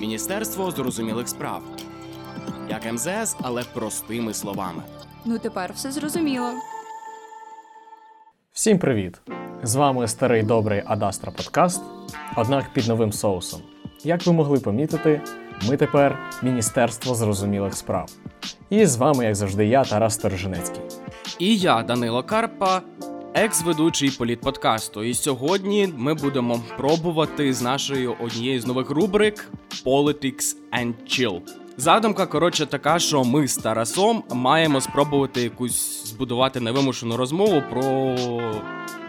Міністерство зрозумілих справ. Як МЗС, але простими словами. Ну тепер все зрозуміло. Всім привіт! З вами старий добрий Адастра Подкаст, однак під новим соусом. Як ви могли помітити, ми тепер Міністерство зрозумілих справ. І з вами, як завжди, я, Тарас Сторожинецький. І я, Данило Карпа, екс-ведучий політподкасту. І сьогодні ми будемо пробувати з нашою однією з нових рубрик Politics and Chill. Задумка, коротше, така, що ми з Тарасом маємо спробувати якусь збудувати невимушену розмову про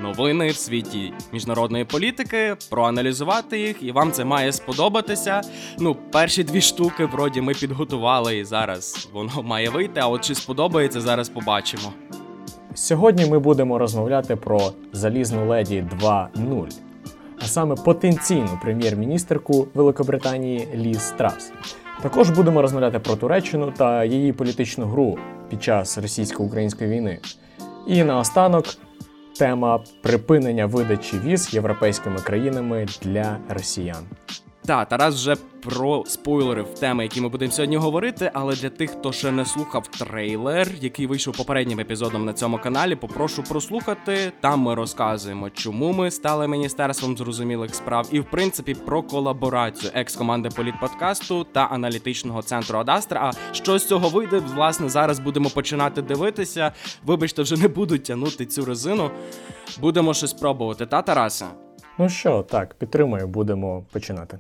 новини в світі міжнародної політики, проаналізувати їх, і вам це має сподобатися. Ну, перші дві штуки, вроді, ми підготували, і зараз воно має вийти. А от чи сподобається, зараз побачимо. Сьогодні ми будемо розмовляти про залізну леді 2.0, а саме потенційну прем'єр-міністерку Великобританії Ліз Трас. Також будемо розмовляти про Туреччину та її політичну гру під час російсько-української війни. І наостанок тема припинення видачі віз європейськими країнами для росіян. Та Тарас вже про спойлери в теми, які ми будемо сьогодні говорити. Але для тих, хто ще не слухав трейлер, який вийшов попереднім епізодом на цьому каналі, попрошу прослухати. Там ми розказуємо, чому ми стали міністерством зрозумілих справ, і в принципі про колаборацію екс-команди політподкасту та аналітичного центру Адастра. А що з цього вийде, власне, зараз будемо починати дивитися. Вибачте, вже не буду тягнути цю резину. Будемо щось пробувати. Та Тараса? Ну що, так, підтримую, будемо починати.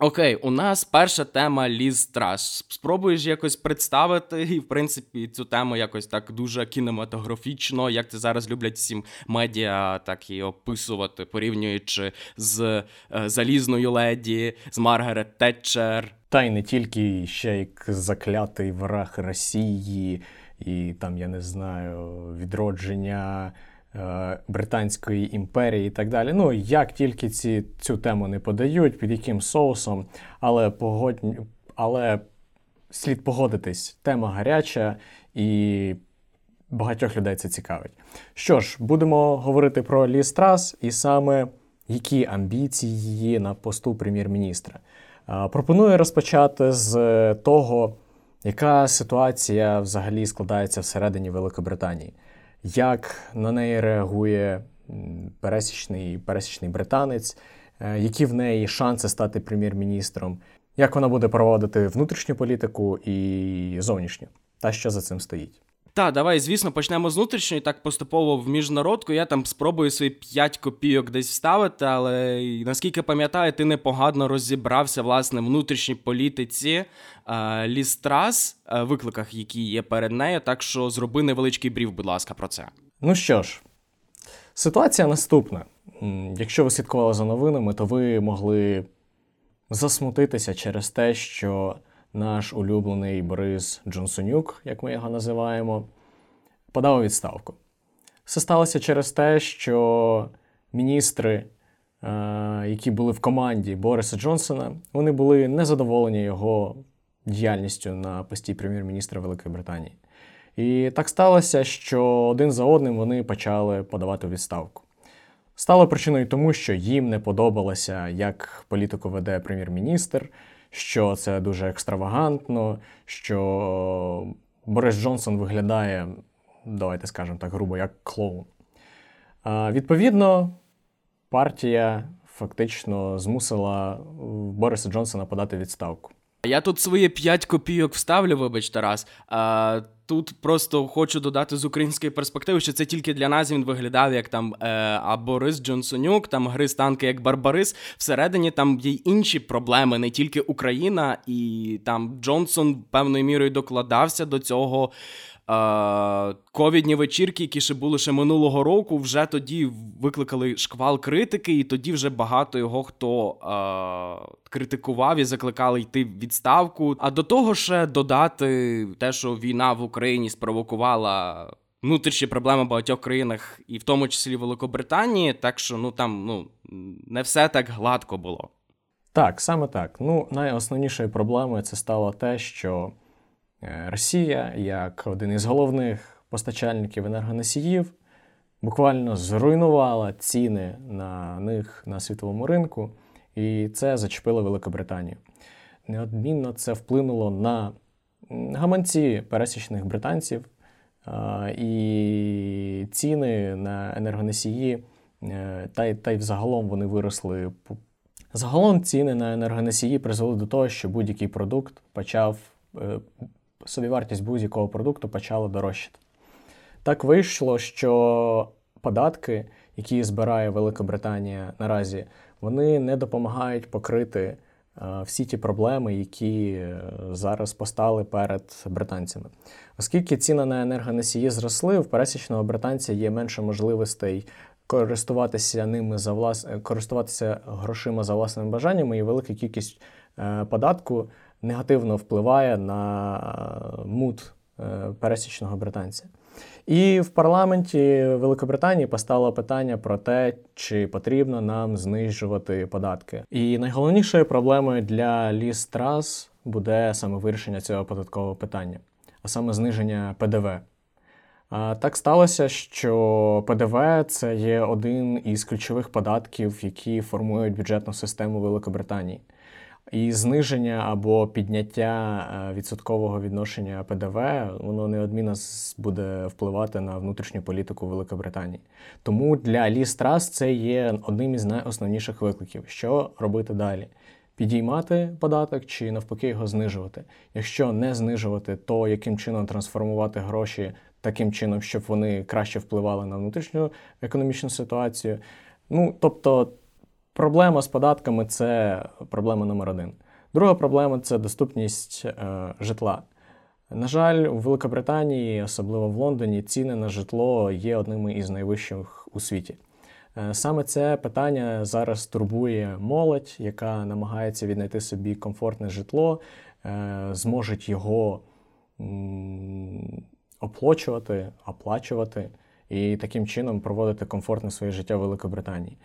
Окей, у нас перша тема Ліз Траш. Спробуєш якось представити, і в принципі цю тему якось так дуже кінематографічно, як це зараз люблять всім медіа, так і описувати, порівнюючи з е, залізною леді, з Маргарет Тетчер. Та й не тільки ще як заклятий враг Росії, і там, я не знаю, відродження. Е, Британської імперії і так далі. Ну, як тільки ці, цю тему не подають, під яким соусом, але погодні, але слід погодитись, тема гаряча і багатьох людей це цікавить. Що ж, будемо говорити про Лі Страс і саме які амбіції її на посту прем'єр-міністра. Е, пропоную розпочати з того, яка ситуація взагалі складається всередині Великобританії як на неї реагує пересічний пересічний британець, е, які в неї шанси стати прем'єр-міністром, як вона буде проводити внутрішню політику і зовнішню, та що за цим стоїть. Та, давай, звісно, почнемо з внутрішньої, так поступово в міжнародку. Я там спробую свої 5 копійок десь вставити, але наскільки пам'ятаю, ти непогано розібрався власне внутрішній політиці е, Лістрас, е, викликах, які є перед нею. Так що зроби невеличкий брів, будь ласка, про це. Ну що ж, ситуація наступна. Якщо ви слідкували за новинами, то ви могли засмутитися через те, що наш улюблений Борис Джонсонюк, як ми його називаємо, подав у відставку. Все сталося через те, що міністри, е, які були в команді Бориса Джонсона, вони були незадоволені його діяльністю на пості прем'єр-міністра Великої Британії. І так сталося, що один за одним вони почали подавати у відставку. Стало причиною тому, що їм не подобалося, як політику веде прем'єр-міністр, що це дуже екстравагантно, що Борис Джонсон виглядає, давайте скажемо так, грубо, як клоун. Відповідно, партія фактично змусила Бориса Джонсона подати відставку. Я тут свої 5 копійок вставлю, вибач, Тарас. Тут просто хочу додати з української перспективи, що це тільки для нас він виглядав як там е, а Борис Джонсонюк, там гри танки як Барбарис. Всередині там є інші проблеми, не тільки Україна, і там Джонсон певною мірою докладався до цього. Ковідні вечірки, які ще були ще минулого року, вже тоді викликали шквал критики, і тоді вже багато його хто е, критикував і закликали йти в відставку. А до того ще додати те, що війна в Україні спровокувала внутрішні проблеми в багатьох країнах, і в тому числі Великобританії. Так що ну там ну не все так гладко було. Так, саме так. Ну, найосновнішою проблемою це стало те, що. Е, Росія, як один із головних постачальників енергоносіїв, буквально зруйнувала ціни на них на світовому ринку. І це зачепило Великобританію. Неодмінно це вплинуло на гаманці пересічних британців і ціни на енергоносії, е, та й та й взагалом вони виросли. Загалом ціни на енергоносії призвели до того, що будь-який продукт почав, е, собівартість будь-якого продукту почала дорожчати. Так вийшло, що податки, які збирає Велика Британія наразі, вони не допомагають покрити всі ті проблеми, які е, зараз постали перед британцями. Оскільки ціни на енергоносії зросли, в пересічного британця є менше можливостей користуватися ними за влас... користуватися грошима за власними бажаннями, і велика кількість е, податку негативно впливає на мут е, пересічного британця. І в парламенті Великобританії постало питання про те, чи потрібно нам знижувати податки. І найголовнішою проблемою для ліс трас буде саме вирішення цього податкового питання, а саме зниження ПДВ. Так сталося, що ПДВ це є один із ключових податків, які формують бюджетну систему Великобританії. І зниження або підняття е, відсоткового відношення ПДВ воно неодмінно буде впливати на внутрішню політику Великобританії. Тому для Ліс Трас це є одним із найосновніших викликів, що робити далі. Підіймати податок чи навпаки його знижувати. Якщо не знижувати, то яким чином трансформувати гроші таким чином, щоб вони краще впливали на внутрішню економічну ситуацію. Ну тобто. Проблема з податками це проблема номер один. Друга проблема це доступність е, житла. На жаль, у Великобританії, особливо в Лондоні, ціни на житло є одними із найвищих у світі. Е, саме це питання зараз турбує молодь, яка намагається віднайти собі комфортне житло, е, зможуть його оплачувати, оплачувати і таким чином проводити комфортне своє життя в Великобританії.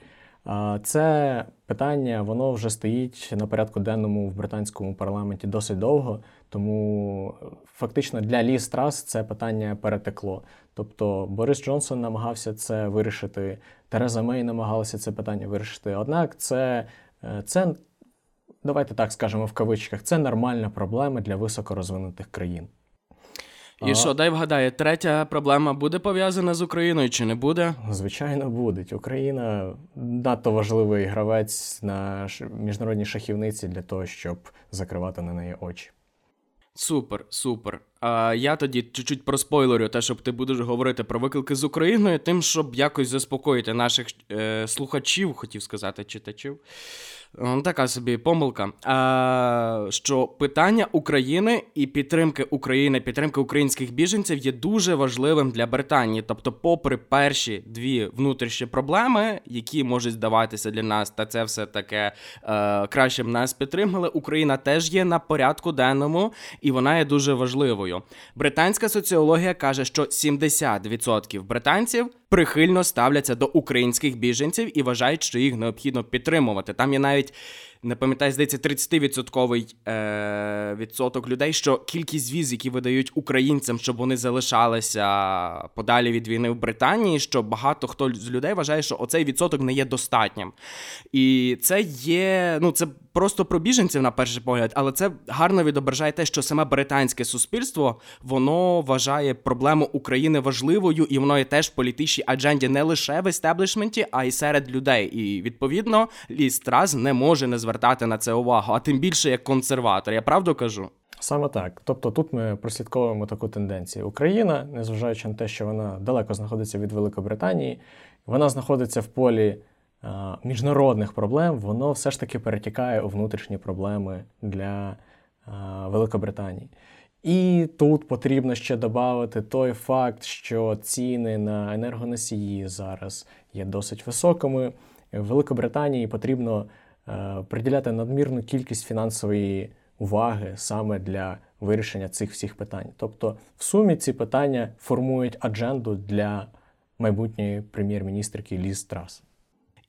Це питання воно вже стоїть на порядку денному в британському парламенті досить довго, тому фактично для Лі Страс це питання перетекло. Тобто Борис Джонсон намагався це вирішити, Тереза Мей намагалася це питання вирішити. Однак це, е, це давайте так скажемо в кавичках, це нормальна проблема для високорозвинутих країн. І а... що, дай вгадає, третя проблема буде пов'язана з Україною чи не буде? Звичайно, буде. Україна надто важливий гравець на міжнародній шахівниці для того, щоб закривати на неї очі. Супер, супер. А я тоді чуть-чуть проспойлерю те, щоб ти будеш говорити про виклики з Україною, тим, щоб якось заспокоїти наших е, слухачів, хотів сказати, читачів. Ну, така собі помилка. А, Що питання України і підтримки України, підтримки українських біженців є дуже важливим для Британії. Тобто, попри перші дві внутрішні проблеми, які можуть здаватися для нас, та це все таке е, краще нас підтримали. Україна теж є на порядку денному, і вона є дуже важливою. Британська соціологія каже, що 70% британців прихильно ставляться до українських біженців і вважають, що їх необхідно підтримувати. Там є навіть не пам'ятаю, здається, 30% е, відсоток людей, що кількість віз, які видають українцям, щоб вони залишалися подалі від війни в Британії, що багато хто з людей вважає, що оцей відсоток не є достатнім. І це є, ну це просто про біженців на перший погляд, але це гарно відображає те, що саме британське суспільство воно вважає проблему України важливою, і воно є теж в політичній адженді не лише в естеблішменті, а й серед людей. І відповідно Ліс Трас не може не звертати на це увагу, а тим більше як консерватор. Я правду кажу. Саме так. Тобто тут ми прослідковуємо таку тенденцію. Україна, незважаючи на те, що вона далеко знаходиться від Великобританії, вона знаходиться в полі міжнародних проблем, воно все ж таки перетікає у внутрішні проблеми для Великобританії. І тут потрібно ще додати той факт, що ціни на енергоносії зараз є досить високими. В Великобританії потрібно приділяти надмірну кількість фінансової уваги саме для вирішення цих всіх питань. Тобто, в сумі ці питання формують адженду для майбутньої прем'єр-міністрки Ліз Трас.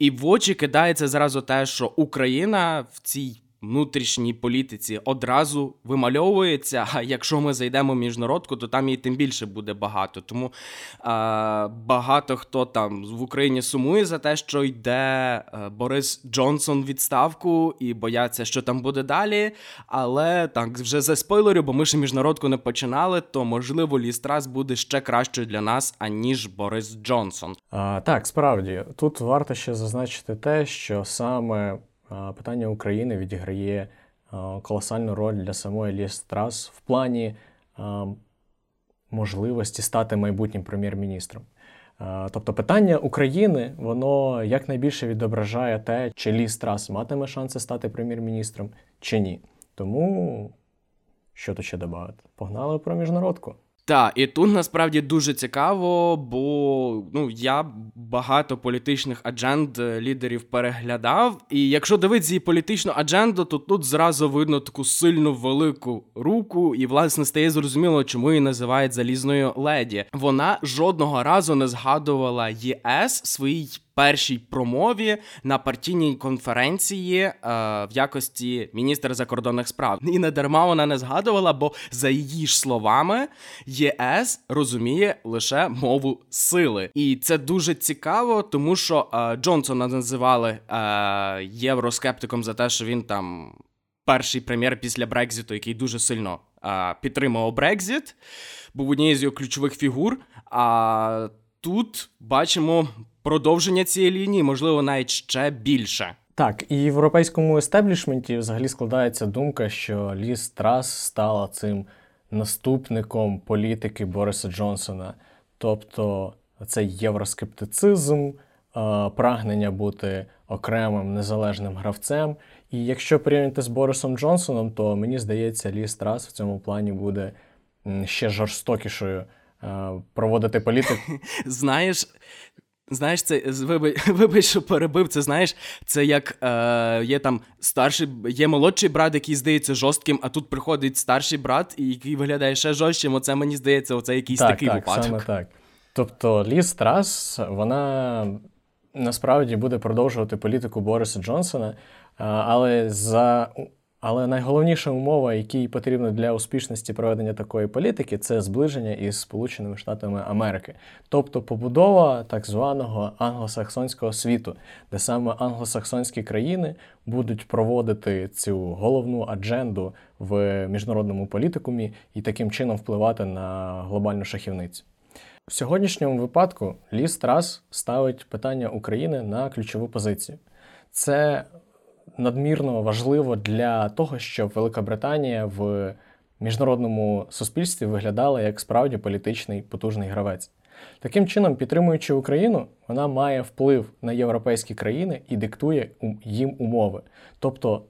І в очі кидається зразу те, що Україна в цій внутрішній політиці одразу вимальовується. А якщо ми зайдемо в міжнародку, то там її тим більше буде багато. Тому а, багато хто там в Україні сумує за те, що йде а, Борис Джонсон в відставку і бояться, що там буде далі. Але так вже за спойлерю, бо ми ще міжнародку не починали, то можливо Лістрас буде ще кращою для нас, аніж Борис Джонсон. А, Так, справді тут варто ще зазначити те, що саме питання України відіграє колосальну роль для самої Ліс Трас в плані можливості стати майбутнім прем'єр-міністром. Тобто питання України, воно якнайбільше відображає те, чи Ліс Трас матиме шанси стати прем'єр-міністром, чи ні. Тому що тут ще додати? Погнали про міжнародку. Так, і тут насправді дуже цікаво, бо ну я багато політичних адженд е, лідерів переглядав. І якщо дивитися її політичну адженду, то тут зразу видно таку сильну велику руку, і власне стає зрозуміло, чому її називають залізною леді. Вона жодного разу не згадувала ЄС своїй першій промові на партійній конференції е, в якості міністра закордонних справ. І не дарма вона не згадувала, бо за її ж словами ЄС розуміє лише мову сили, і це дуже цікаво, тому що е, Джонсона називали е, євроскептиком за те, що він там. Перший прем'єр після Брекзиту, який дуже сильно а, підтримував Брекзит, був однією з його ключових фігур. А тут бачимо продовження цієї лінії, можливо, навіть ще більше. Так, і в європейському естеблішменті взагалі складається думка, що Ліс Трас стала цим наступником політики Бориса Джонсона. Тобто цей євроскептицизм, прагнення бути окремим незалежним гравцем. І якщо порівняти з Борисом Джонсоном, то мені здається, Ліс Трас в цьому плані буде ще жорстокішою проводити політику. Знаєш, Знаєш, це вибач, вибач, що перебив. Це знаєш, це як е, є там старший, є молодший брат, який здається жорстким, а тут приходить старший брат, який виглядає ще жорстким. Оце мені здається, оце якийсь так, такий так, випадок. Саме так. Тобто Ліс Трас, вона насправді буде продовжувати політику Бориса Джонсона, але за але найголовніша умова, якій потрібна для успішності проведення такої політики, це зближення із Сполученими Штатами Америки, тобто побудова так званого англосаксонського світу, де саме англосаксонські країни будуть проводити цю головну адженду в міжнародному політикумі і таким чином впливати на глобальну шахівницю. В сьогоднішньому випадку Ліс Трас ставить питання України на ключову позицію. Це надмірно важливо для того, щоб Велика Британія в міжнародному суспільстві виглядала як справді політичний потужний гравець. Таким чином, підтримуючи Україну, вона має вплив на європейські країни і диктує їм умови. Тобто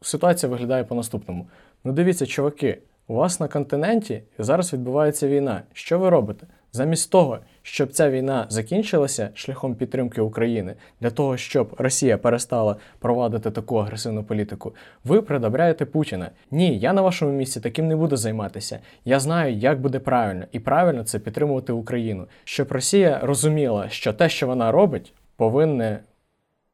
ситуація виглядає по-наступному. Ну, дивіться, чуваки, у вас на континенті зараз відбувається війна. Що ви робите? Замість того, щоб ця війна закінчилася шляхом підтримки України, для того, щоб Росія перестала провадити таку агресивну політику, ви придобряєте Путіна. Ні, я на вашому місці таким не буду займатися. Я знаю, як буде правильно, і правильно це підтримувати Україну, щоб Росія розуміла, що те, що вона робить, повинне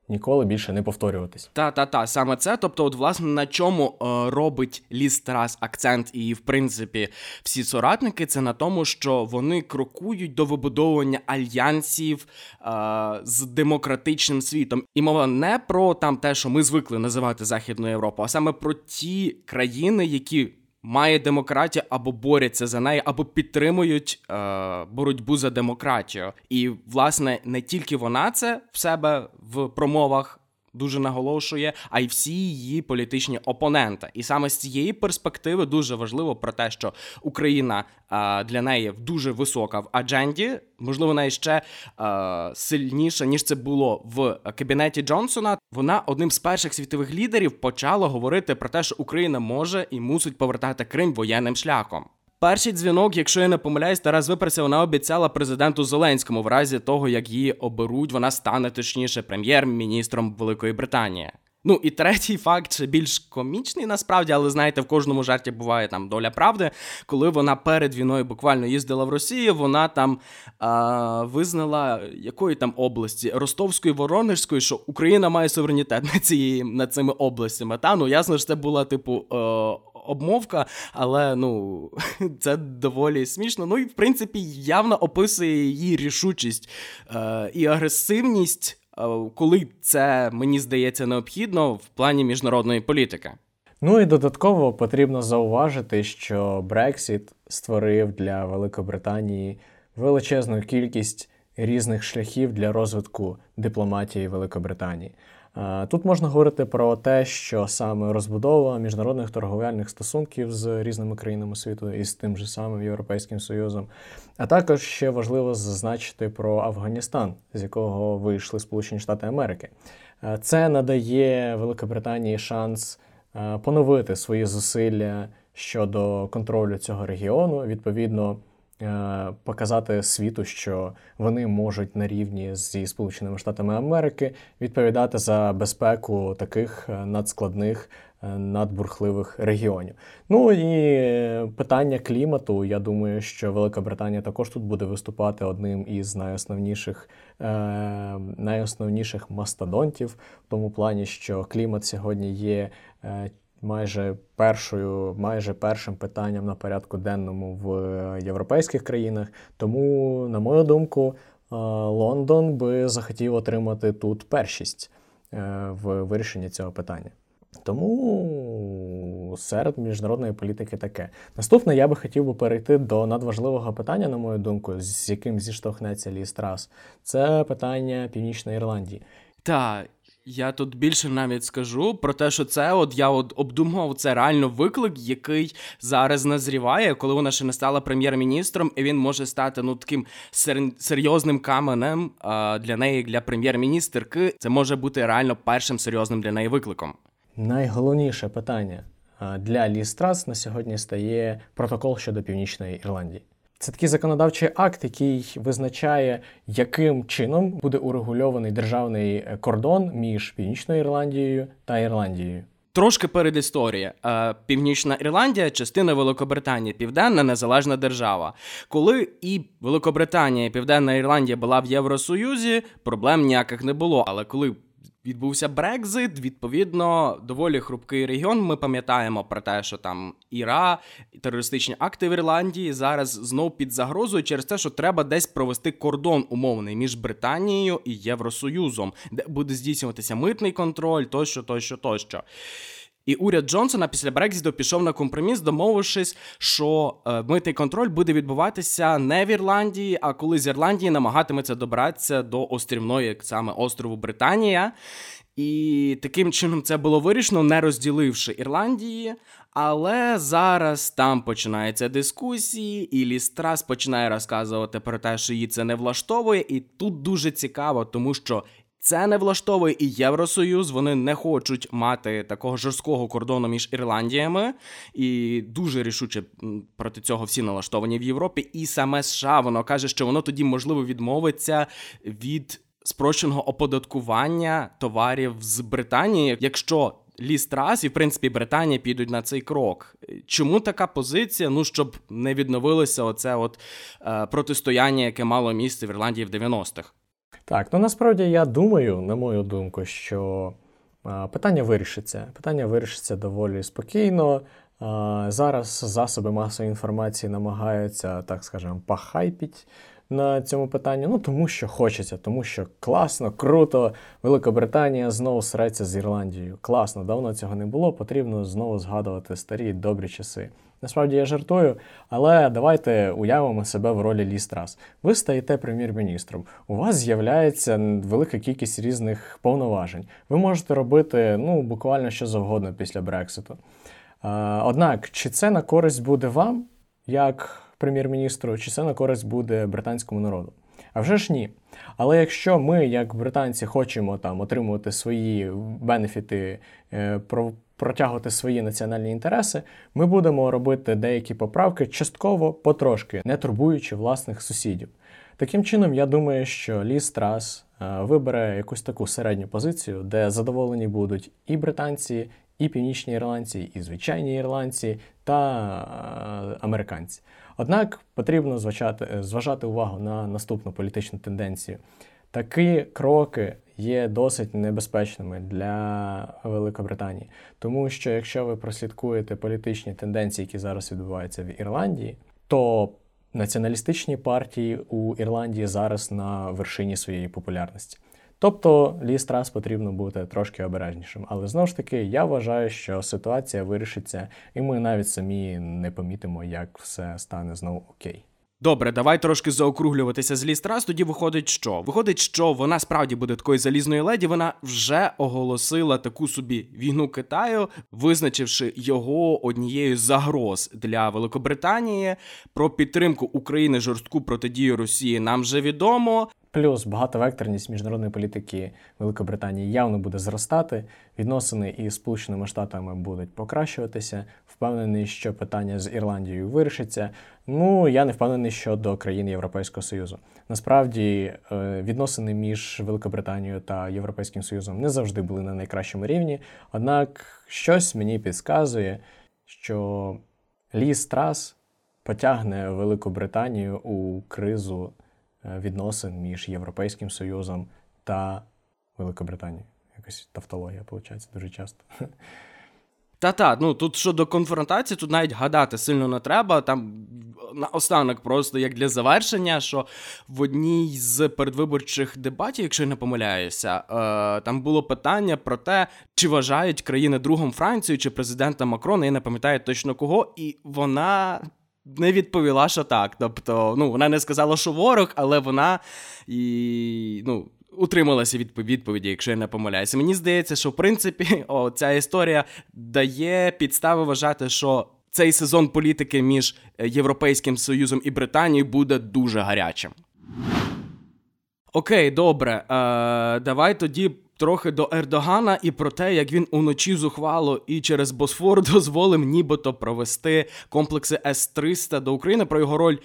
ніколи більше не повторюватись. Та та та саме це. Тобто, от власне на чому е, робить Ліс Тарас акцент, і в принципі всі соратники, це на тому, що вони крокують до вибудовування альянсів е, з демократичним світом. І мова не про там те, що ми звикли називати Західну Європу, а саме про ті країни, які має демократію або борються за неї, або підтримують е, боротьбу за демократію. І, власне, не тільки вона це в себе в промовах дуже наголошує, а й всі її політичні опоненти. І саме з цієї перспективи дуже важливо про те, що Україна для неї дуже висока в адженді, можливо, навіть ще сильніша ніж це було в кабінеті Джонсона. Вона одним з перших світових лідерів почала говорити про те, що Україна може і мусить повертати Крим воєнним шляхом. Перший дзвінок, якщо я не помиляюсь, Тарас Випрася, вона обіцяла президенту Зеленському в разі того, як її оберуть, вона стане точніше прем'єр-міністром Великої Британії. Ну і третій факт ще більш комічний насправді, але знаєте, в кожному жарті буває там доля правди. Коли вона перед війною буквально їздила в Росію, вона там а, визнала якої там області Ростовської, Воронежської, що Україна має суверенітет над цією над цими областями. Та ну ясно, що це була типу. Обмовка, але ну це доволі смішно. Ну і в принципі явно описує її рішучість е, і агресивність Е, коли це мені здається необхідно в плані міжнародної політики. Ну і додатково потрібно зауважити, що Брексіт створив для Великобританії величезну кількість різних шляхів для розвитку дипломатії Великобританії. Тут можна говорити про те, що саме розбудова міжнародних торговельних стосунків з різними країнами світу і з тим же самим Європейським Союзом. А також ще важливо зазначити про Афганістан, з якого вийшли Сполучені Штати Америки. Це надає Великобританії шанс поновити свої зусилля щодо контролю цього регіону. Відповідно. Е, показати світу, що вони можуть на рівні зі Сполученими Штатами Америки відповідати за безпеку таких е, надскладних. Е, надбурхливих регіонів. Ну і питання клімату. Я думаю, що Велика Британія також тут буде виступати одним із найосновніших е, найосновніших мастодонтів, в тому плані, що клімат сьогодні є майже першою, майже першим питанням на порядку денному в європейських країнах. Тому, на мою думку, е, Лондон би захотів отримати тут першість е, в вирішенні цього питання. Тому серед міжнародної політики таке. Наступне я би хотів би перейти до надважливого питання, на мою думку, з яким зіштовхнеться Лі Страс. Це питання Північної Ірландії. Так, я тут більше навіть скажу про те, що це от я от обдумував це реально виклик, який зараз назріває, коли вона ще не стала прем'єр-міністром, і він може стати ну таким сер- серйозним каменем а, для неї, для прем'єр-міністерки. Це може бути реально першим серйозним для неї викликом. Найголовніше питання для Лі Страс на сьогодні стає протокол щодо північної Ірландії. Це такий законодавчий акт, який визначає, яким чином буде урегульований державний е, кордон між Північною Ірландією та Ірландією. Трошки перед історія. Е, Північна Ірландія, частина Великобританії, Південна Незалежна держава. Коли і Великобританія, і Південна Ірландія була в Євросоюзі, проблем ніяких не було. Але коли відбувся Брекзит. Відповідно, доволі хрупкий регіон. Ми пам'ятаємо про те, що там Іра, терористичні акти в Ірландії зараз знов під загрозою через те, що треба десь провести кордон умовний між Британією і Євросоюзом, де буде здійснюватися митний контроль, тощо, тощо, тощо. І уряд Джонсона після Брекзіту пішов на компроміс, домовившись, що е, митний контроль буде відбуватися не в Ірландії, а коли з Ірландії намагатиметься добратися до острівної саме острову Британія. І таким чином це було вирішено, не розділивши Ірландії. Але зараз там починаються дискусії, і Лістрас починає розказувати про те, що її це не влаштовує, і тут дуже цікаво, тому що це не влаштовує і Євросоюз. Вони не хочуть мати такого жорсткого кордону між Ірландіями, і дуже рішуче проти цього всі налаштовані в Європі. І саме США воно каже, що воно тоді можливо відмовиться від спрощеного оподаткування товарів з Британії, якщо Лістрас і в принципі Британія підуть на цей крок. Чому така позиція? Ну щоб не відновилося оце от е, протистояння, яке мало місце в Ірландії в 90-х. Так, ну насправді я думаю, на мою думку, що питання вирішиться. Питання вирішиться доволі спокійно. Зараз засоби масової інформації намагаються, так скажемо, похайпіть на цьому питанні. Ну тому що хочеться, тому що класно, круто. Великобританія знову среться з Ірландією. Класно, давно цього не було. Потрібно знову згадувати старі добрі часи. Насправді я жартую, але давайте уявимо себе в ролі Лістрас. Ви стаєте прем'єр-міністром. У вас з'являється велика кількість різних повноважень. Ви можете робити ну, буквально що завгодно після Брекситу. Однак, чи це на користь буде вам, як прем'єр-міністру, чи це на користь буде британському народу? А вже ж ні. Але якщо ми, як британці, хочемо там отримувати свої бенефіти, е, протягувати свої національні інтереси, ми будемо робити деякі поправки частково потрошки, не турбуючи власних сусідів. Таким чином, я думаю, що Ліс Трас е, вибере якусь таку середню позицію, де задоволені будуть і британці, і північні ірландці, і звичайні ірландці та е, американці. Однак потрібно зважати, зважати увагу на наступну політичну тенденцію. Такі кроки є досить небезпечними для Великобританії, тому що якщо ви прослідкуєте політичні тенденції, які зараз відбуваються в Ірландії, то націоналістичні партії у Ірландії зараз на вершині своєї популярності. Тобто Лі Страс потрібно бути трошки обережнішим. Але знову ж таки, я вважаю, що ситуація вирішиться, і ми навіть самі не помітимо, як все стане знову окей. Добре, давай трошки заокруглюватися з лістрас. Тоді виходить, що виходить, що вона справді буде такою залізною леді. Вона вже оголосила таку собі війну Китаю, визначивши його однією з загроз для Великобританії. Про підтримку України жорстку протидію Росії нам вже відомо. Плюс багатовекторність міжнародної політики Великобританії явно буде зростати. Відносини із Сполученими Штатами будуть покращуватися. Впевнений, що питання з Ірландією вирішиться. Ну я не впевнений щодо країн Європейського Союзу. Насправді е, відносини між Великобританією та Європейським Союзом не завжди були на найкращому рівні. Однак щось мені підказує, що ліс трас потягне Великобританію у кризу. Е, відносин між Європейським Союзом та Великобританією. Якось тавтологія, виходить, дуже часто. Та-та, ну тут щодо конфронтації, тут навіть гадати сильно не треба. Там наостанок, просто як для завершення, що в одній з передвиборчих дебатів, якщо я не помиляюся, е, там було питання про те, чи вважають країни другом Францію чи президента Макрона, я не пам'ятаю точно кого, і вона не відповіла, що так. Тобто, ну, вона не сказала, що ворог, але вона і ну. Утрималася від відповіді, якщо я не помиляюся. Мені здається, що в принципі о, ця історія дає підстави вважати, що цей сезон політики між Європейським Союзом і Британією буде дуже гарячим. Окей, добре. Е, Давай тоді трохи до Ердогана і про те, як він уночі зухвало і через Босфор дозволив нібито провести комплекси С-300 до України про його роль. Е,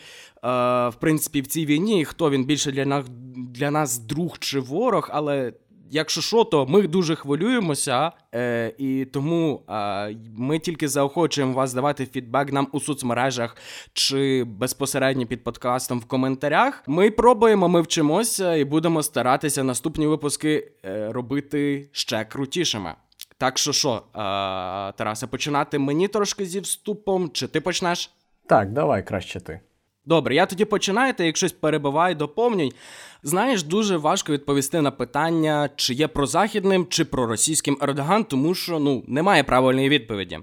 в принципі, в цій війні, хто він більше для нас для нас друг чи ворог, але якщо що, то ми дуже хвилюємося, е, і тому е, ми тільки заохочуємо вас давати фідбек нам у соцмережах чи безпосередньо під подкастом в коментарях. Ми пробуємо, ми вчимося і будемо старатися наступні випуски е, робити ще крутішими. Так що що, е, Тарасе, починати мені трошки зі вступом, чи ти почнеш? Так, давай краще ти. Добре, я тоді починаю, ти як щось перебивай, доповнюй. Знаєш, дуже важко відповісти на питання, чи є прозахідним, чи проросійським Ердоган, тому що ну немає правильної відповіді.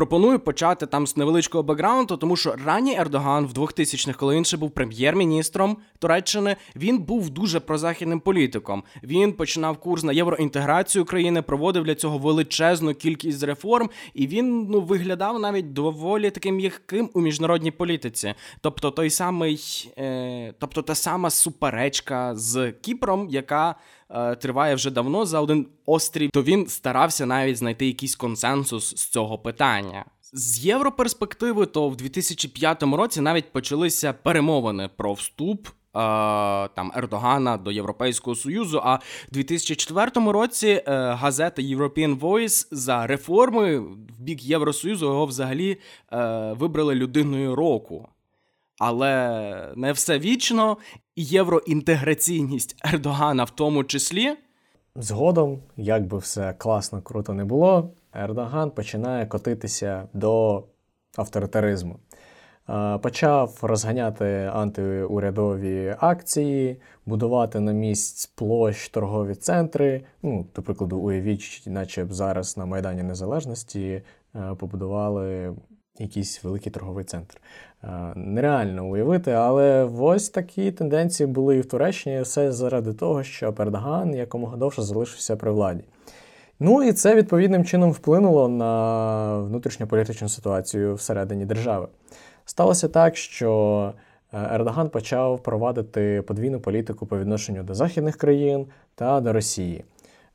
Пропоную почати там з невеличкого бекграунду, тому що ранній Ердоган в 2000-х, коли він ще був прем'єр-міністром Туреччини, він був дуже прозахідним політиком. Він починав курс на євроінтеграцію країни, проводив для цього величезну кількість реформ, і він ну виглядав навіть доволі таким м'яким у міжнародній політиці. Тобто той самий, е, тобто та сама суперечка з Кіпром, яка е, триває вже давно за один острів, то він старався навіть знайти якийсь консенсус з цього питання. З європерспективи, то в 2005 році навіть почалися перемовини про вступ. Е, там Ердогана до Європейського Союзу. А в 2004 році е, газета European Voice за реформи в бік Євросоюзу його взагалі вибрали людиною року. Але не все вічно, євроінтеграційність Ердогана в тому числі. Згодом, як би все класно, круто не було, Ердоган починає котитися до авторитаризму. Почав розганяти антиурядові акції, будувати на місць площ торгові центри. Ну, До прикладу, уявіть, наче б зараз на Майдані Незалежності побудували якийсь великий торговий центр. Е, нереально уявити, але ось такі тенденції були і в Туреччині, все заради того, що Ердоган якомога довше залишився при владі. Ну і це відповідним чином вплинуло на внутрішньополітичну ситуацію всередині держави. Сталося так, що е, Ердоган почав провадити подвійну політику по відношенню до західних країн та до Росії.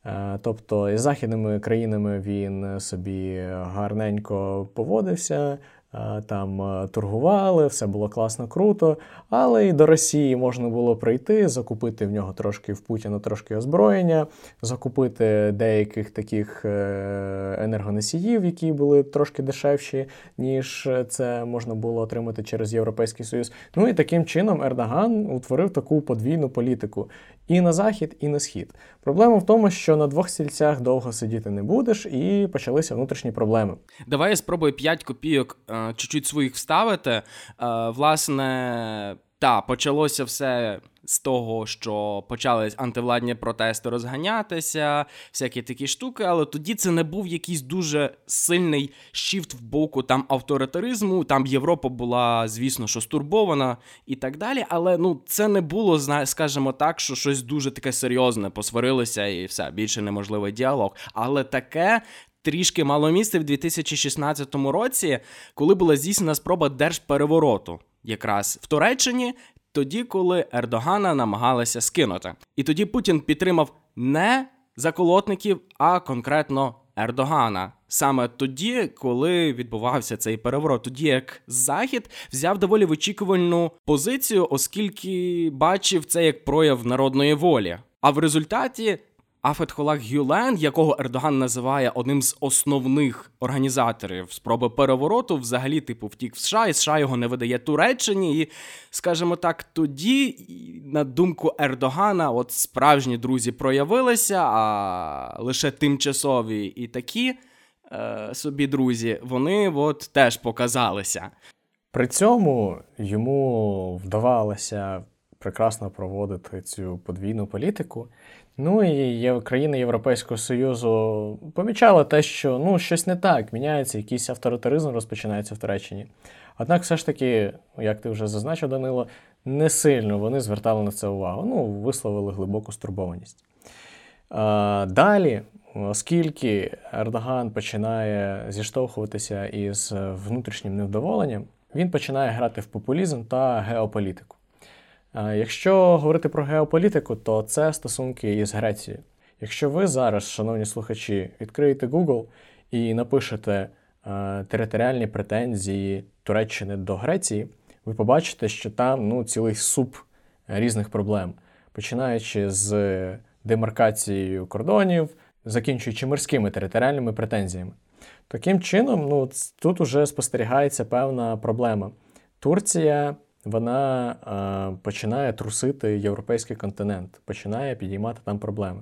Е, тобто із західними країнами він собі гарненько поводився, там е, торгували, все було класно, круто. Але і до Росії можна було прийти, закупити в нього трошки в Путіна трошки озброєння, закупити деяких таких е, енергоносіїв, які були трошки дешевші, ніж це можна було отримати через Європейський Союз. Ну і таким чином Ердоган утворив таку подвійну політику і на захід, і на схід. Проблема в тому, що на двох стільцях довго сидіти не будеш, і почалися внутрішні проблеми. Давай я спробую 5 копійок е, чуть-чуть своїх вставити. Е, власне, та почалося все з того, що почали антивладні протести розганятися, всякі такі штуки, але тоді це не був якийсь дуже сильний щифт в боку там авторитаризму. Там Європа була, звісно, що стурбована і так далі. Але ну це не було, скажімо так, що щось дуже таке серйозне, посварилися і все, більше неможливий діалог. Але таке. Трішки мало місце в 2016 році, коли була здійснена спроба держперевороту, якраз в Туреччині, тоді, коли Ердогана намагалися скинути. І тоді Путін підтримав не заколотників, а конкретно Ердогана. Саме тоді, коли відбувався цей переворот, тоді як Захід взяв доволі вичікувальну позицію, оскільки бачив це як прояв народної волі. А в результаті Афетхолах Гюлен, якого Ердоган називає одним з основних організаторів спроби перевороту, взагалі, типу, втік в США, і США його не видає Туреччині. І, скажімо так, тоді, на думку Ердогана, от справжні друзі проявилися, а лише тимчасові і такі е, собі друзі, вони от теж показалися. При цьому йому вдавалося прекрасно проводити цю подвійну політику. Ну і країни Європейського Союзу помічали те, що ну, щось не так, міняється, якийсь авторитаризм розпочинається в Туреччині. Однак, все ж таки, як ти вже зазначив, Данило, не сильно вони звертали на це увагу. Ну, висловили глибоку стурбованість. А, Далі, оскільки Ердоган починає зіштовхуватися із внутрішнім невдоволенням, він починає грати в популізм та геополітику. Якщо говорити про геополітику, то це стосунки із Грецією. Якщо ви зараз, шановні слухачі, відкриєте Google і напишете територіальні претензії Туреччини до Греції, ви побачите, що там ну, цілий суп різних проблем, починаючи з демаркацією кордонів, закінчуючи морськими територіальними претензіями. Таким чином, ну, тут уже спостерігається певна проблема. Турція вона е, починає трусити європейський континент, починає підіймати там проблеми.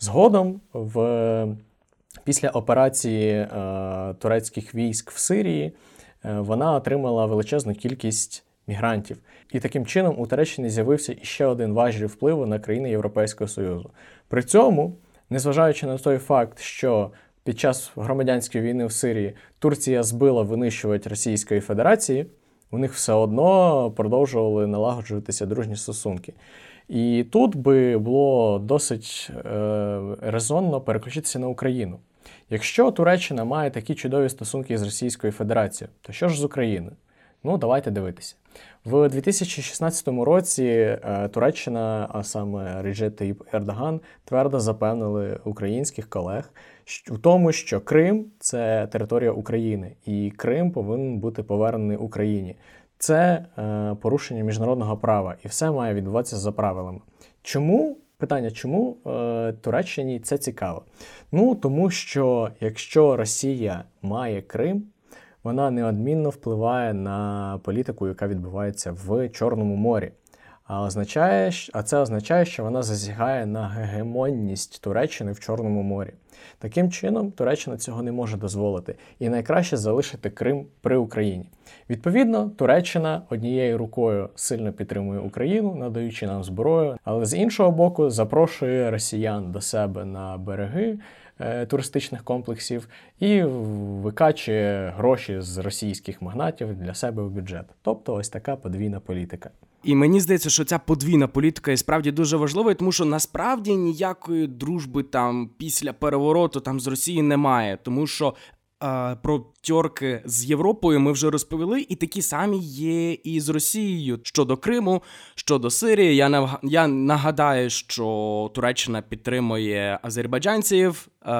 Згодом, в, після операції е, турецьких військ в Сирії, е, вона отримала величезну кількість мігрантів. І таким чином у Туреччині з'явився іще один важіль впливу на країни Європейського Союзу. При цьому, незважаючи на той факт, що під час громадянської війни в Сирії Турція збила винищувати Російської Федерації у них все одно продовжували налагоджуватися дружні стосунки. І тут би було досить е, резонно переключитися на Україну. Якщо Туреччина має такі чудові стосунки з Російською Федерацією, то що ж з Україною? Ну, давайте дивитися. В 2016 році е, Туреччина, а саме Реджет Таїп Ердоган, твердо запевнили українських колег у тому, що Крим це територія України, і Крим повинен бути повернений Україні. Це е, порушення міжнародного права, і все має відбуватися за правилами. Чому? Питання, чому е, Туреччині це цікаво? Ну тому що якщо Росія має Крим, вона неодмінно впливає на політику, яка відбувається в Чорному морі. А означає, а це означає, що вона зазігає на гегемонність Туреччини в Чорному морі. Таким чином, Туреччина цього не може дозволити, і найкраще залишити Крим при Україні. Відповідно, Туреччина однією рукою сильно підтримує Україну, надаючи нам зброю, але з іншого боку запрошує росіян до себе на береги. Е, туристичних комплексів і викачує гроші з російських магнатів для себе в бюджет. Тобто, ось така подвійна політика. І мені здається, що ця подвійна політика і справді дуже важливою, тому що насправді ніякої дружби там після перевороту там з Росії немає, тому що про тьорки з Європою ми вже розповіли, і такі самі є і з Росією щодо Криму, щодо Сирії. Я я нагадаю, що Туреччина підтримує азербайджанців е,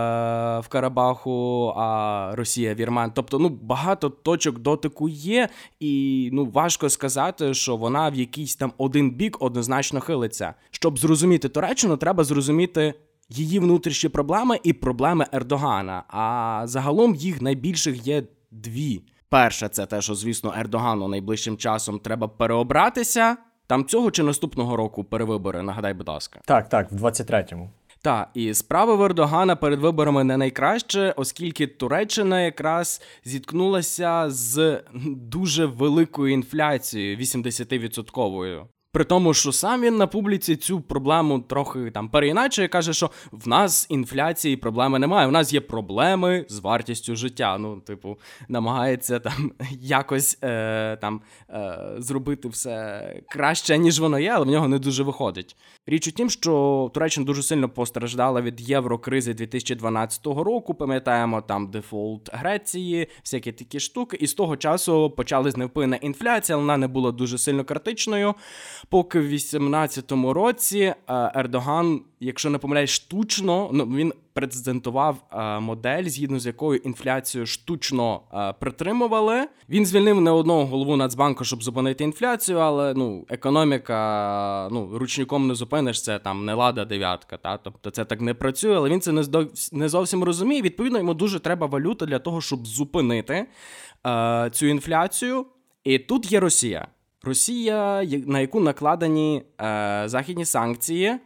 в Карабаху, а Росія Вірман. Тобто, ну багато точок дотику є, і ну важко сказати, що вона в якийсь там один бік однозначно хилиться. Щоб зрозуміти Туреччину, треба зрозуміти її внутрішні проблеми і проблеми Ердогана. А загалом їх найбільших є дві. Перше, це те, що, звісно, Ердогану найближчим часом треба переобратися. Там цього чи наступного року перевибори, нагадай, будь ласка. Так, так, в 23-му. Так, і справа в Ердогана перед виборами не найкраще, оскільки Туреччина якраз зіткнулася з дуже великою інфляцією 80-відсотковою. При тому, що сам він на публіці цю проблему трохи там переіначує, каже, що в нас інфляції проблеми немає. У нас є проблеми з вартістю життя. Ну, типу, намагається там якось е, там е, зробити все краще, ніж воно є, але в нього не дуже виходить. Річ у тім, що Туреччина дуже сильно постраждала від єврокризи 2012 року. Пам'ятаємо там дефолт Греції, всякі такі штуки. І з того часу почалась невпинна інфляція, вона не була дуже сильно критичною. Поки в 18-му році е, Ердоган, якщо не помиляюсь, штучно ну він презентував е, модель, згідно з якою інфляцію штучно е, притримували. Він звільнив не одного голову Нацбанку, щоб зупинити інфляцію, але ну економіка ну ручником не зупиниш це там не лада дев'ятка. Та тобто це так не працює, але він це не зовсім розуміє. Відповідно, йому дуже треба валюта для того, щоб зупинити е, цю інфляцію. І тут є Росія. Росія, на яку накладені е, західні санкції,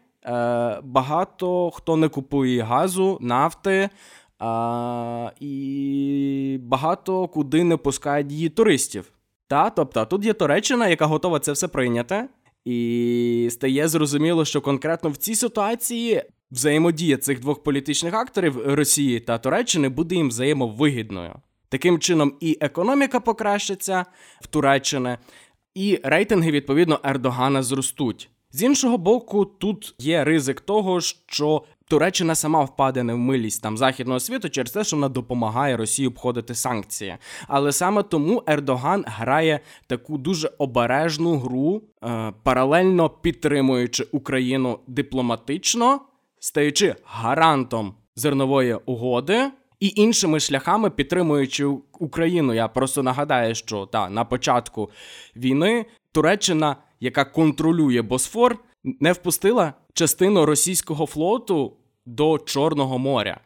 багато хто не купує газу, нафти. Е, і багато куди не пускають її туристів. Та, Тобто тут є Туреччина, яка готова це все прийняти, і стає зрозуміло, що конкретно в цій ситуації взаємодія цих двох політичних акторів Росії та Туреччини буде їм взаємовигідною. Таким чином, і економіка покращиться в Туреччини, і рейтинги відповідно Ердогана зростуть. З іншого боку, тут є ризик того, що Туреччина сама впаде не в милість там західного світу через те, що вона допомагає Росії обходити санкції. Але саме тому Ердоган грає таку дуже обережну гру, е, паралельно підтримуючи Україну дипломатично, стаючи гарантом зернової угоди і іншими шляхами підтримуючи Україну. Я просто нагадаю, що та на початку війни Туреччина, яка контролює Босфор, не впустила частину російського флоту до Чорного моря.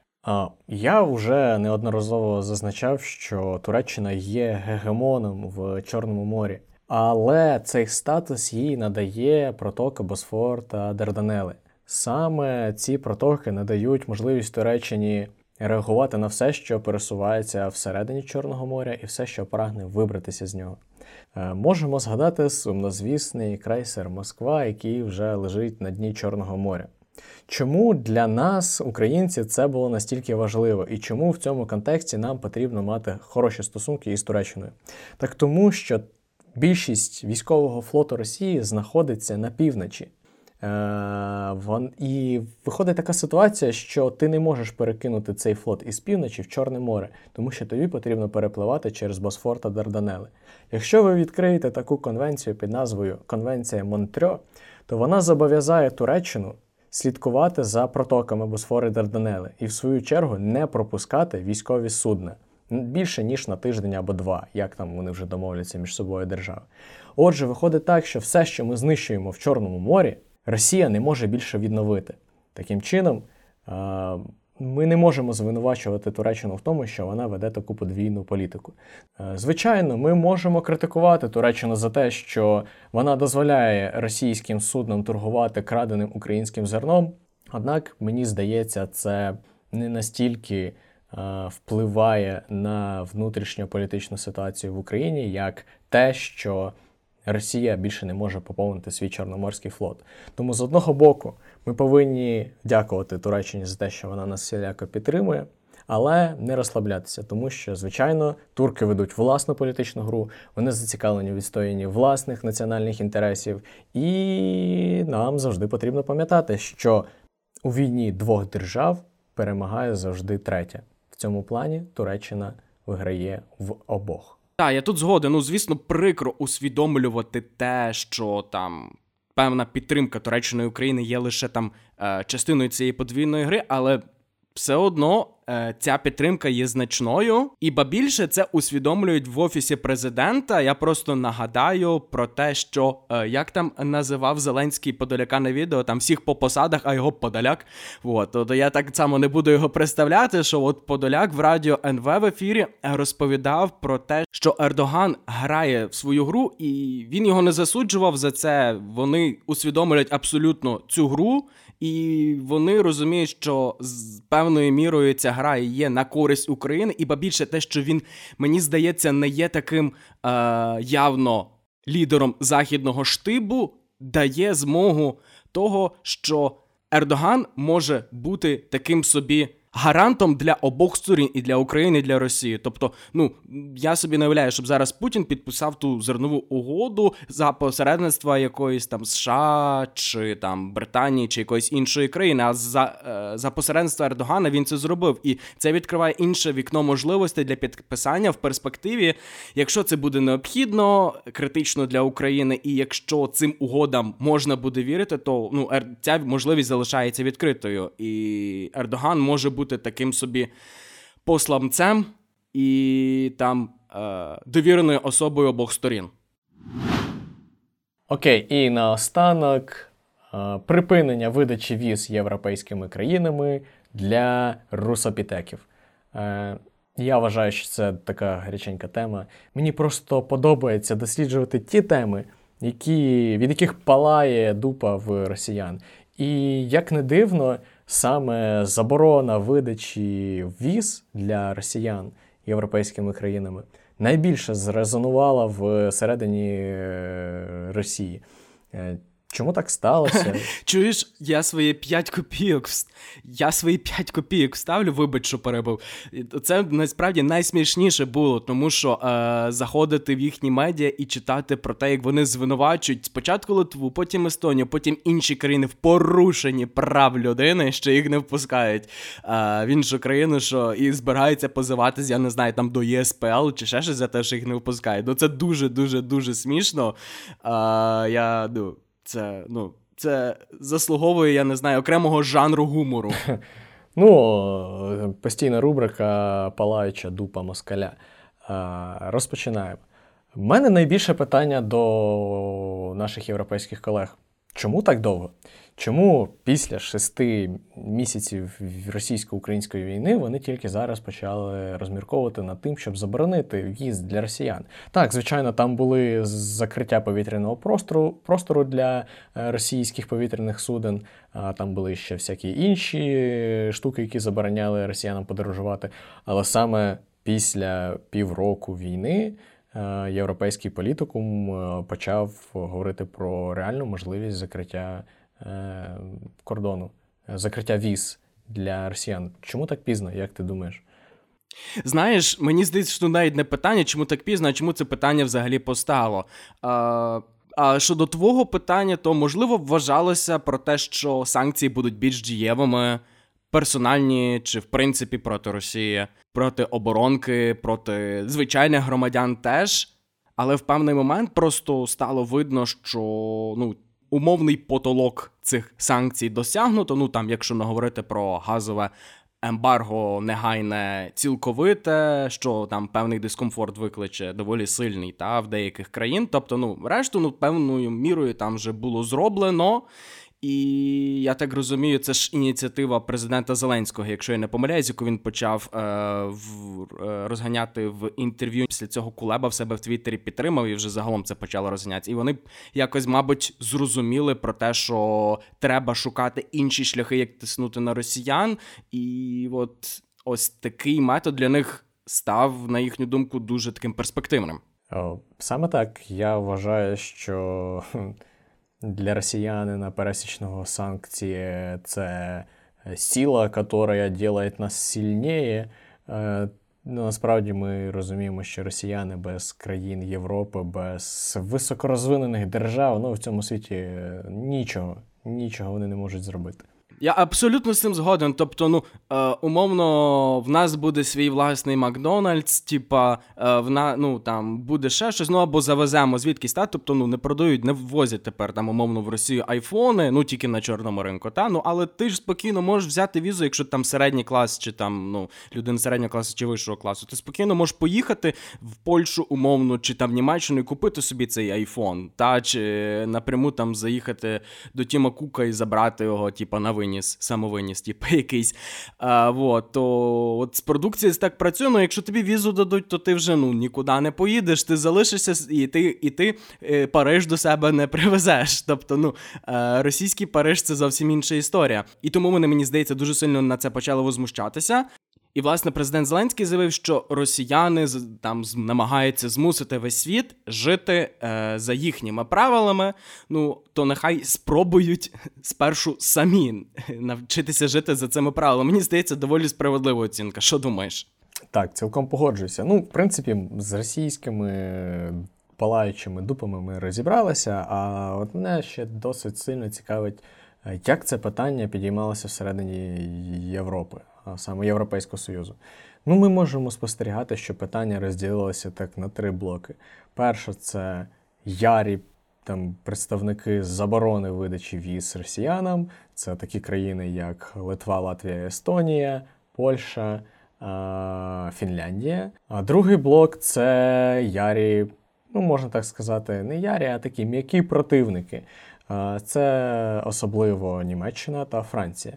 Я вже неодноразово зазначав, що Туреччина є гегемоном в Чорному морі, але цей статус їй надає протока Босфор та Дарданели. Саме ці протоки надають можливість Туреччині реагувати на все, що пересувається всередині Чорного моря, і все, що прагне вибратися з нього. Е, можемо згадати сумнозвісний крейсер Москва, який вже лежить на дні Чорного моря. Чому для нас, українців, це було настільки важливо, і чому в цьому контексті нам потрібно мати хороші стосунки із Туреччиною? Так тому, що більшість військового флоту Росії знаходиться на півночі. Е, і виходить така ситуація, що ти не можеш перекинути цей флот із півночі в Чорне море, тому що тобі потрібно перепливати через Босфор та Дарданели. Якщо ви відкриєте таку конвенцію під назвою Конвенція Монтрьо, то вона зобов'язає Туреччину слідкувати за протоками Босфори Дарданели і, в свою чергу, не пропускати військові судна більше ніж на тиждень або два, як там вони вже домовляться між собою держави. Отже, виходить так, що все, що ми знищуємо в Чорному морі. Росія не може більше відновити. Таким чином, ми не можемо звинувачувати Туреччину в тому, що вона веде таку подвійну політику. Звичайно, ми можемо критикувати Туреччину за те, що вона дозволяє російським суднам торгувати краденим українським зерном. Однак, мені здається, це не настільки впливає на внутрішню політичну ситуацію в Україні, як те, що Росія більше не може поповнити свій Чорноморський флот. Тому з одного боку ми повинні дякувати Туреччині за те, що вона нас всіляко підтримує, але не розслаблятися, тому що, звичайно, турки ведуть власну політичну гру, вони зацікавлені в відстоянні власних національних інтересів, і нам завжди потрібно пам'ятати, що у війні двох держав перемагає завжди третя цьому плані Туреччина виграє в обох. Так, я тут згоден. Ну, звісно, прикро усвідомлювати те, що там певна підтримка Туреччини і України є лише там е, частиною цієї подвійної гри, але все одно е, ця підтримка є значною, і ба більше це усвідомлюють в офісі президента. Я просто нагадаю про те, що е, як там називав Зеленський Подоляка на відео, там всіх по посадах, а його Подоляк. От, то я так само не буду його представляти. Що от Подоляк в радіо НВ в ефірі розповідав про те, що Ердоган грає в свою гру, і він його не засуджував за це. Вони усвідомлюють абсолютно цю гру. І вони розуміють, що з певною мірою ця гра є на користь України, і ба більше те, що він, мені здається, не є таким е, явно лідером західного штибу, дає змогу того, що Ердоган може бути таким собі гарантом для обох сторін і для України, і для Росії. Тобто, ну я собі не уявляю, щоб зараз Путін підписав ту зернову угоду за посередництва якоїсь там США чи там Британії чи якоїсь іншої країни. А за, е, за посередництва Ердогана він це зробив, і це відкриває інше вікно можливостей для підписання в перспективі, якщо це буде необхідно, критично для України, і якщо цим угодам можна буде вірити, то ну ця можливість залишається відкритою, і Ердоган може бути бути таким собі посланцем і там е, довіреною особою обох сторін. Окей, і наостанок е, припинення видачі віз європейськими країнами для русопітеків. Е, я вважаю, що це така гаряченька тема. Мені просто подобається досліджувати ті теми, які, від яких палає дупа в росіян. І як не дивно, саме заборона видачі віз для росіян європейськими країнами найбільше зрезонувала в середині е, Росії. Е, Чому так сталося? Чуєш, я свої 5 копійок я свої 5 копійок вставлю, вибач, що перебив. Це насправді найсмішніше було, тому що е, заходити в їхні медіа і читати про те, як вони звинувачують спочатку Литву, потім Естонію, потім інші країни в порушенні прав людини, що їх не впускають е, в іншу країну, що і збираються позиватися, я не знаю, там до ЄСПЛ чи ще щось за те, що їх не впускають. Ну це дуже дуже дуже смішно. Е, я ну. Це ну, це заслуговує, я не знаю, окремого жанру гумору. Ну, постійна рубрика Палаюча дупа москаля. Розпочинаємо. У мене найбільше питання до наших європейських колег. Чому так довго? Чому після шести місяців російсько-української війни вони тільки зараз почали розмірковувати над тим, щоб заборонити в'їзд для росіян? Так, звичайно, там були закриття повітряного простору простору для е, російських повітряних суден, а там були ще всякі інші штуки, які забороняли росіянам подорожувати. Але саме після півроку війни. Е, європейський політикум е, почав говорити про реальну можливість закриття кордону, закриття віз для росіян. Чому так пізно, як ти думаєш? Знаєш, мені здається, що навіть не питання, чому так пізно, а чому це питання взагалі постало. А, а щодо твого питання, то можливо вважалося про те, що санкції будуть більш дієвими персональні чи в принципі проти Росії, проти оборонки, проти звичайних громадян теж. Але в певний момент просто стало видно, що ну. Умовний потолок цих санкцій досягнуто. Ну там, якщо не говорити про газове ембарго, негайне цілковите, що там певний дискомфорт викличе доволі сильний та в деяких країн. Тобто, ну решту, ну певною мірою там вже було зроблено. І я так розумію, це ж ініціатива президента Зеленського, якщо я не помиляюсь, яку він почав е, в, е, розганяти в інтерв'ю. Після цього Кулеба в себе в Твіттері підтримав і вже загалом це почало розганятися. І вони якось, мабуть, зрозуміли про те, що треба шукати інші шляхи, як тиснути на росіян. І от ось такий метод для них став, на їхню думку, дуже таким перспективним. Саме так я вважаю, що для россиянина пересічного санкції це сила, которая робить нас сильнее. Ну, Насправді ми розуміємо, що росіяни без країн Європи, без високорозвинених держав, ну в цьому світі нічого, нічого вони не можуть зробити. Я абсолютно з цим згоден. Тобто, ну е, умовно, в нас буде свій власний Макдональдс, типа е, в на, ну там буде ще щось, ну або завеземо звідкись, та тобто ну не продають, не ввозять тепер там умовно в Росію айфони, ну тільки на чорному ринку. Та ну але ти ж спокійно можеш взяти візу, якщо там середній клас, чи там ну людина середнього класу чи вищого класу. Ти спокійно можеш поїхати в Польщу умовно, чи там в Німеччину і купити собі цей айфон, та чи напряму там заїхати до Тіма Кука і забрати його, типа на вині виніс, самовиніс, типу, якийсь. А, вот, то от з продукції так працює, ну якщо тобі візу дадуть, то ти вже ну, нікуди не поїдеш, ти залишишся і ти і ти е, Париж до себе не привезеш. Тобто, ну, е, російський Париж це зовсім інша історія. І тому вони, мені здається, дуже сильно на це почали возмущатися. І власне президент Зеленський заявив, що росіяни там намагаються змусити весь світ жити е, за їхніми правилами. Ну то нехай спробують спершу самі навчитися жити за цими правилами. Мені здається, доволі справедлива оцінка. Що думаєш? Так, цілком погоджуюся. Ну, в принципі, з російськими палаючими дупами ми розібралися. А от мене ще досить сильно цікавить, е, як це питання підіймалося всередині Європи саме Європейського Союзу. Ну, ми можемо спостерігати, що питання розділилося так на три блоки. Перше, це ярі там представники заборони видачі віз росіянам. Це такі країни, як Литва, Латвія, Естонія, Польща, Фінляндія. А другий блок це ярі, ну можна так сказати, не ярі, а такі м'які противники. Це особливо Німеччина та Франція.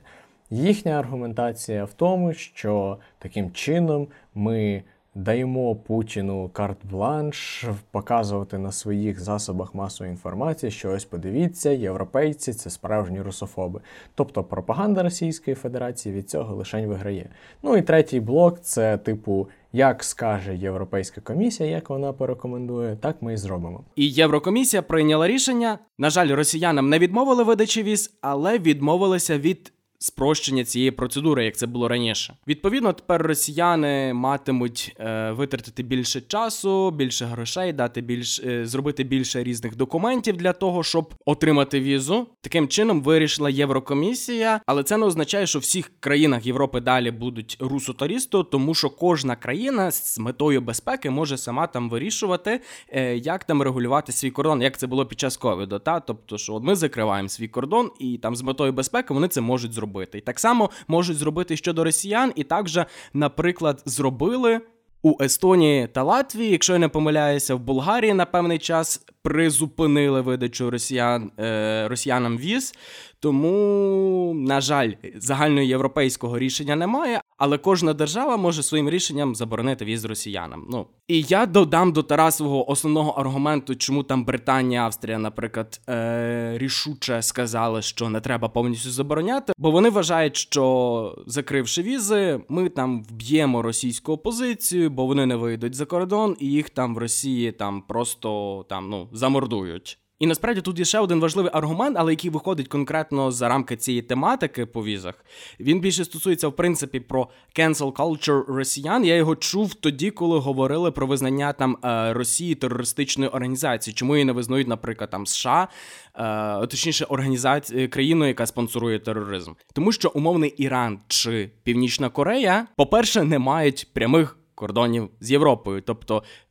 Їхня аргументація в тому, що таким чином ми даємо Путіну карт-бланш показувати на своїх засобах масової інформації, що ось подивіться, європейці це справжні русофоби. Тобто пропаганда Російської Федерації від цього лишень виграє. Ну і третій блок це типу. Як скаже Європейська комісія, як вона порекомендує, так ми і зробимо. І Єврокомісія прийняла рішення. На жаль, росіянам не відмовили видачі віз, але відмовилися від спрощення цієї процедури, як це було раніше. Відповідно, тепер росіяни матимуть е, витратити більше часу, більше грошей, дати більш е, зробити більше різних документів для того, щоб отримати візу. Таким чином вирішила Єврокомісія, але це не означає, що в всіх країнах Європи далі будуть русотарісто, тому що кожна країна з метою безпеки може сама там вирішувати, е, як там регулювати свій кордон, як це було під час ковіду. Та тобто, що от ми закриваємо свій кордон, і там з метою безпеки вони це можуть зробити зробити. І так само можуть зробити щодо росіян, і також, наприклад, зробили. У Естонії та Латвії, якщо я не помиляюся, в Болгарії на певний час призупинили видачу росіян е, росіянам віз. Тому, на жаль, загальноєвропейського рішення немає, але кожна держава може своїм рішенням заборонити віз росіянам. Ну і я додам до Тарасового основного аргументу, чому там Британія, Австрія, наприклад, е- рішуче сказали, що не треба повністю забороняти, бо вони вважають, що закривши візи, ми там вб'ємо російську опозицію, бо вони не вийдуть за кордон, і їх там в Росії там просто там ну замордують. І насправді тут є ще один важливий аргумент, але який виходить конкретно за рамки цієї тематики по візах. Він більше стосується, в принципі, про cancel culture росіян. Я його чув тоді, коли говорили про визнання там е, Росії терористичною організацією. Чому її не визнають, наприклад, там США, е, точніше, організація країною, яка спонсорує тероризм, тому що умовний Іран чи Північна Корея, по-перше, не мають прямих. Кордонів з Європою, тобто Е,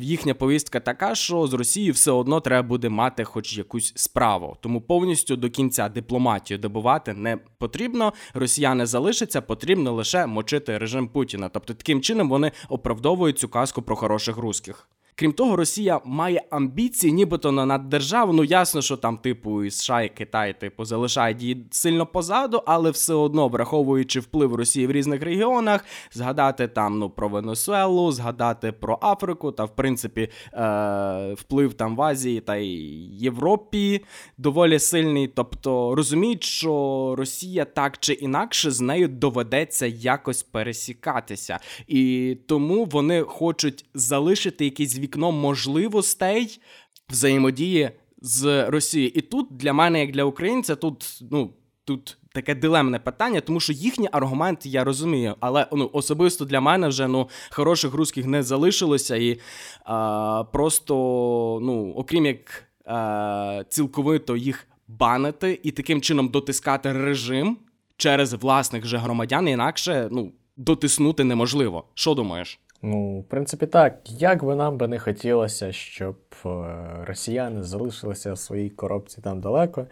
їхня повістка така, що з Росії все одно треба буде мати хоч якусь справу. Тому повністю до кінця дипломатію добувати не потрібно. Росіяни залишаться, потрібно лише мочити режим Путіна. Тобто таким чином вони оправдовують цю казку про хороших русських. Крім того, Росія має амбіції, нібито на наддержаву. Ну ясно, що там, типу, і США і Китай, типу, залишають її сильно позаду, але все одно, враховуючи вплив Росії в різних регіонах, згадати там ну про Венесуелу, згадати про Африку, та в принципі е- вплив там в Азії та Європі доволі сильний. Тобто розуміють, що Росія так чи інакше з нею доведеться якось пересікатися, і тому вони хочуть залишити якісь вікно можливостей взаємодії з Росією. І тут для мене, як для українця, тут ну тут. Таке дилемне питання, тому що їхні аргументи я розумію, але ну особисто для мене вже ну хороших русських не залишилося, і а, просто ну, окрім як а, цілковито їх банити і таким чином дотискати режим через власних же громадян, інакше ну, дотиснути неможливо. Що думаєш? Ну, в принципі, так. Як би нам би не хотілося, щоб е, росіяни залишилися в своїй коробці там далеко.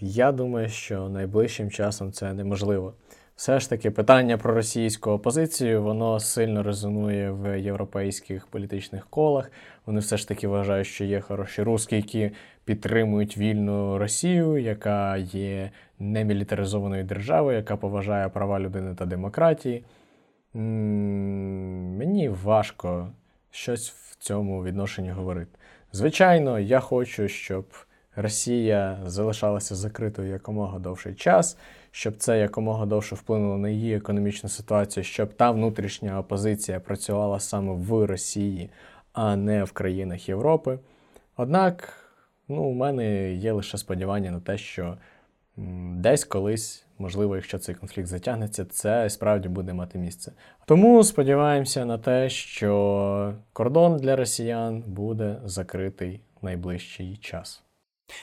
Я думаю, що найближчим часом це неможливо. Все ж таки, питання про російську опозицію воно сильно резонує в європейських політичних колах. Вони все ж таки вважають, що є хороші руски, які підтримують вільну Росію, яка є немілітаризованою державою, яка поважає права людини та демократії. Мені важко щось в цьому відношенні говорити. Звичайно, я хочу, щоб Росія залишалася закритою якомога довший час, щоб це якомога довше вплинуло на її економічну ситуацію, щоб та внутрішня опозиція працювала саме в Росії, а не в країнах Європи. Однак, ну, у мене є лише сподівання на те, що десь колись, можливо, якщо цей конфлікт затягнеться, це справді буде мати місце. Тому сподіваємося на те, що кордон для росіян буде закритий в найближчий час.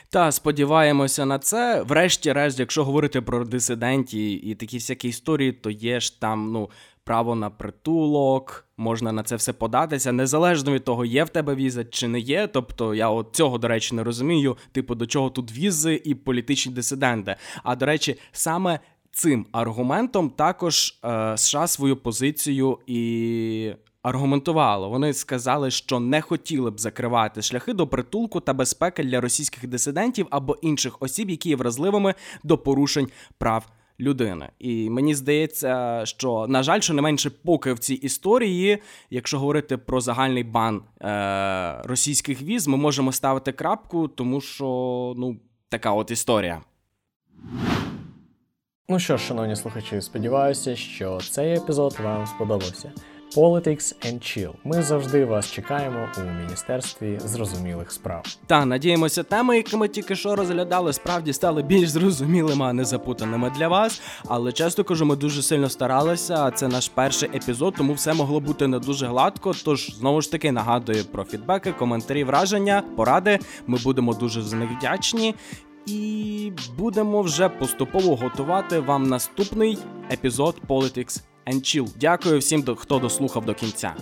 Та сподіваємося на це. Врешті-решт, якщо говорити про дисидентів і такі всякі історії, то є ж там ну право на притулок, можна на це все податися, незалежно від того, є в тебе віза чи не є. Тобто я от цього, до речі, не розумію. Типу, до чого тут візи і політичні дисиденти. А до речі, саме цим аргументом також е, США свою позицію і аргументувало. Вони сказали, що не хотіли б закривати шляхи до притулку та безпеки для російських дисидентів або інших осіб, які є вразливими до порушень прав. Людини, і мені здається, що на жаль, що не менше поки в цій історії, якщо говорити про загальний бан е- російських віз, ми можемо ставити крапку, тому що ну така от історія. Ну що ж, шановні слухачі, сподіваюся, що цей епізод вам сподобався. Politics and Chill. Ми завжди вас чекаємо у міністерстві зрозумілих справ. Та надіємося, теми, які ми тільки що розглядали, справді стали більш зрозумілими, а не запутаними для вас. Але часто кажу, ми дуже сильно старалися. Це наш перший епізод, тому все могло бути не дуже гладко. Тож знову ж таки нагадую про фідбеки, коментарі, враження, поради. Ми будемо дуже за них вдячні. І будемо вже поступово готувати вам наступний епізод Politics and Chill. Дякую всім, хто дослухав до кінця.